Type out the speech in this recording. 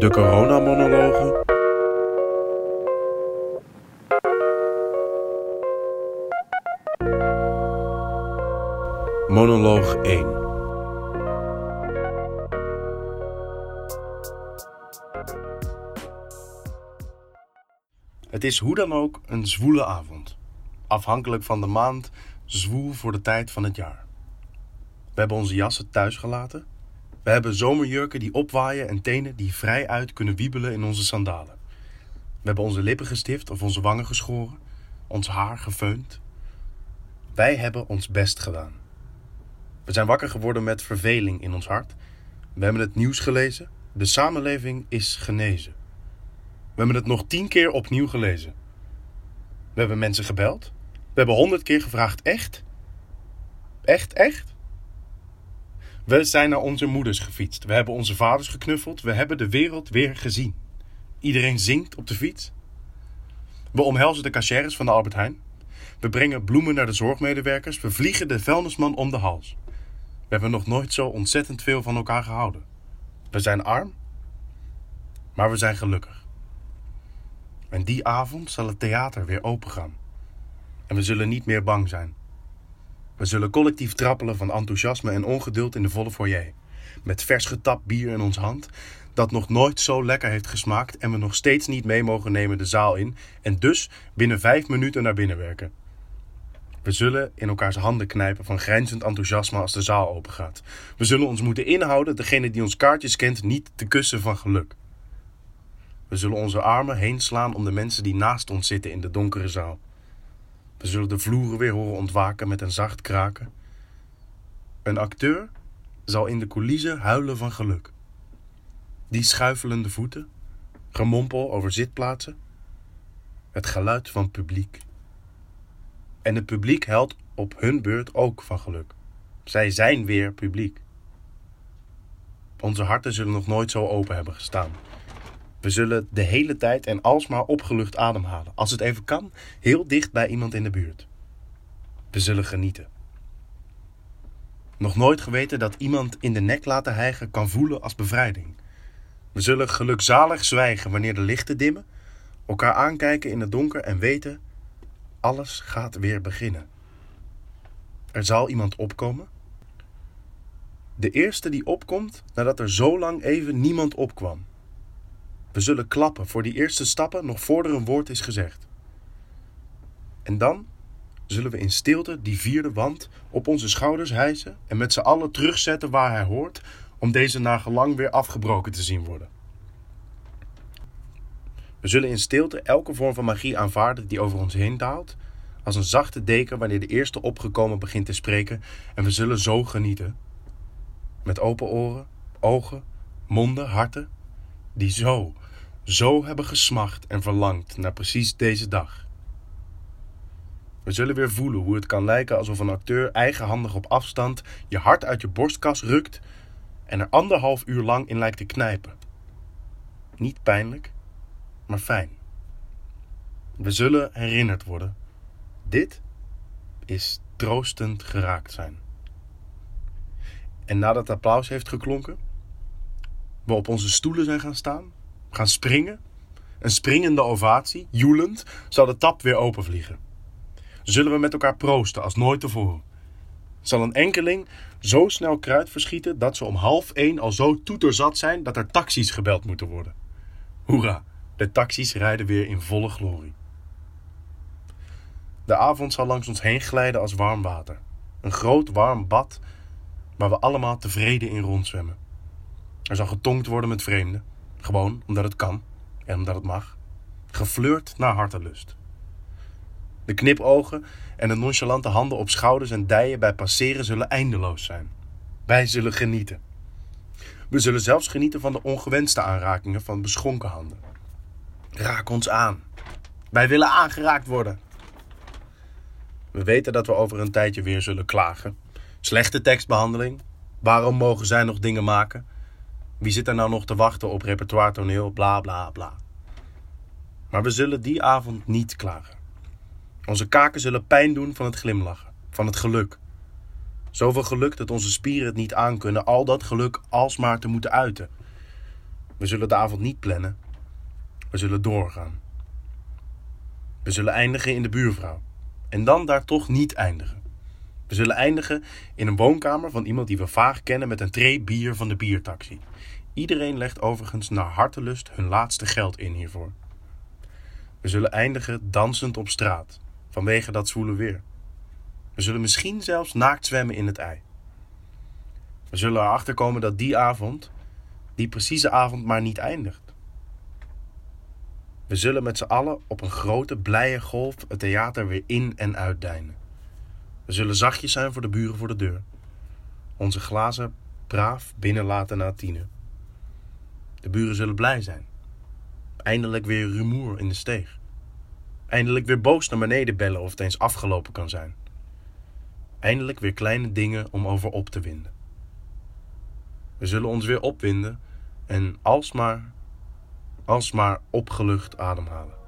De coronamonologen. Monoloog 1. Het is hoe dan ook een zwoele avond. Afhankelijk van de maand, zwoel voor de tijd van het jaar. We hebben onze jassen thuis gelaten. We hebben zomerjurken die opwaaien en tenen die vrij uit kunnen wiebelen in onze sandalen. We hebben onze lippen gestift of onze wangen geschoren, ons haar gefeund. Wij hebben ons best gedaan. We zijn wakker geworden met verveling in ons hart. We hebben het nieuws gelezen. De samenleving is genezen. We hebben het nog tien keer opnieuw gelezen. We hebben mensen gebeld. We hebben honderd keer gevraagd: echt? Echt, echt? We zijn naar onze moeders gefietst. We hebben onze vaders geknuffeld. We hebben de wereld weer gezien. Iedereen zingt op de fiets. We omhelzen de cachères van de Albert Heijn. We brengen bloemen naar de zorgmedewerkers. We vliegen de vuilnisman om de hals. We hebben nog nooit zo ontzettend veel van elkaar gehouden. We zijn arm, maar we zijn gelukkig. En die avond zal het theater weer opengaan. En we zullen niet meer bang zijn. We zullen collectief trappelen van enthousiasme en ongeduld in de volle foyer. Met vers getapt bier in ons hand, dat nog nooit zo lekker heeft gesmaakt en we nog steeds niet mee mogen nemen de zaal in en dus binnen vijf minuten naar binnen werken. We zullen in elkaars handen knijpen van grijnzend enthousiasme als de zaal opengaat. We zullen ons moeten inhouden degene die ons kaartjes kent niet te kussen van geluk. We zullen onze armen heen slaan om de mensen die naast ons zitten in de donkere zaal. We zullen de vloeren weer horen ontwaken met een zacht kraken. Een acteur zal in de coulissen huilen van geluk. Die schuifelende voeten, gemompel over zitplaatsen, het geluid van publiek. En het publiek huilt op hun beurt ook van geluk. Zij zijn weer publiek. Onze harten zullen nog nooit zo open hebben gestaan. We zullen de hele tijd en alsmaar opgelucht ademhalen. Als het even kan, heel dicht bij iemand in de buurt. We zullen genieten. Nog nooit geweten dat iemand in de nek laten hijgen kan voelen als bevrijding. We zullen gelukzalig zwijgen wanneer de lichten dimmen, elkaar aankijken in het donker en weten: alles gaat weer beginnen. Er zal iemand opkomen. De eerste die opkomt nadat er zo lang even niemand opkwam. We zullen klappen voor die eerste stappen nog voor er een woord is gezegd. En dan zullen we in stilte die vierde wand op onze schouders hijsen en met z'n allen terugzetten waar hij hoort, om deze naar gelang weer afgebroken te zien worden. We zullen in stilte elke vorm van magie aanvaarden die over ons heen daalt, als een zachte deken wanneer de eerste opgekomen begint te spreken, en we zullen zo genieten. Met open oren, ogen, monden, harten, die zo, zo hebben gesmacht en verlangd naar precies deze dag. We zullen weer voelen hoe het kan lijken alsof een acteur eigenhandig op afstand je hart uit je borstkas rukt en er anderhalf uur lang in lijkt te knijpen. Niet pijnlijk, maar fijn. We zullen herinnerd worden. Dit is troostend geraakt zijn. En nadat het applaus heeft geklonken, we op onze stoelen zijn gaan staan, gaan springen, een springende ovatie, joelend, zal de tap weer openvliegen. Zullen we met elkaar proosten als nooit tevoren? Zal een enkeling zo snel kruid verschieten dat ze om half één al zo toeterzat zijn dat er taxis gebeld moeten worden? Hoera, de taxis rijden weer in volle glorie. De avond zal langs ons heen glijden als warm water. Een groot warm bad waar we allemaal tevreden in rondzwemmen. Er zal getongd worden met vreemden, gewoon omdat het kan en omdat het mag. Geflirt naar hartelust. De knipogen en de nonchalante handen op schouders en dijen bij passeren zullen eindeloos zijn. Wij zullen genieten. We zullen zelfs genieten van de ongewenste aanrakingen van beschonken handen. Raak ons aan. Wij willen aangeraakt worden. We weten dat we over een tijdje weer zullen klagen. Slechte tekstbehandeling. Waarom mogen zij nog dingen maken? Wie zit er nou nog te wachten op repertoire toneel? Bla bla bla. Maar we zullen die avond niet klagen. Onze kaken zullen pijn doen van het glimlachen, van het geluk. Zoveel geluk dat onze spieren het niet aankunnen al dat geluk alsmaar te moeten uiten. We zullen de avond niet plannen. We zullen doorgaan. We zullen eindigen in de buurvrouw. En dan daar toch niet eindigen. We zullen eindigen in een woonkamer van iemand die we vaag kennen met een tray bier van de biertaxi. Iedereen legt overigens naar hartelust hun laatste geld in hiervoor. We zullen eindigen dansend op straat, vanwege dat zwoele weer. We zullen misschien zelfs naakt zwemmen in het ei. We zullen erachter komen dat die avond, die precieze avond, maar niet eindigt. We zullen met z'n allen op een grote, blije golf het theater weer in en uitdijnen. We zullen zachtjes zijn voor de buren voor de deur. Onze glazen braaf binnenlaten na tienen. De buren zullen blij zijn. Eindelijk weer rumoer in de steeg. Eindelijk weer boos naar beneden bellen of het eens afgelopen kan zijn. Eindelijk weer kleine dingen om over op te winden. We zullen ons weer opwinden en alsmaar, alsmaar opgelucht ademhalen.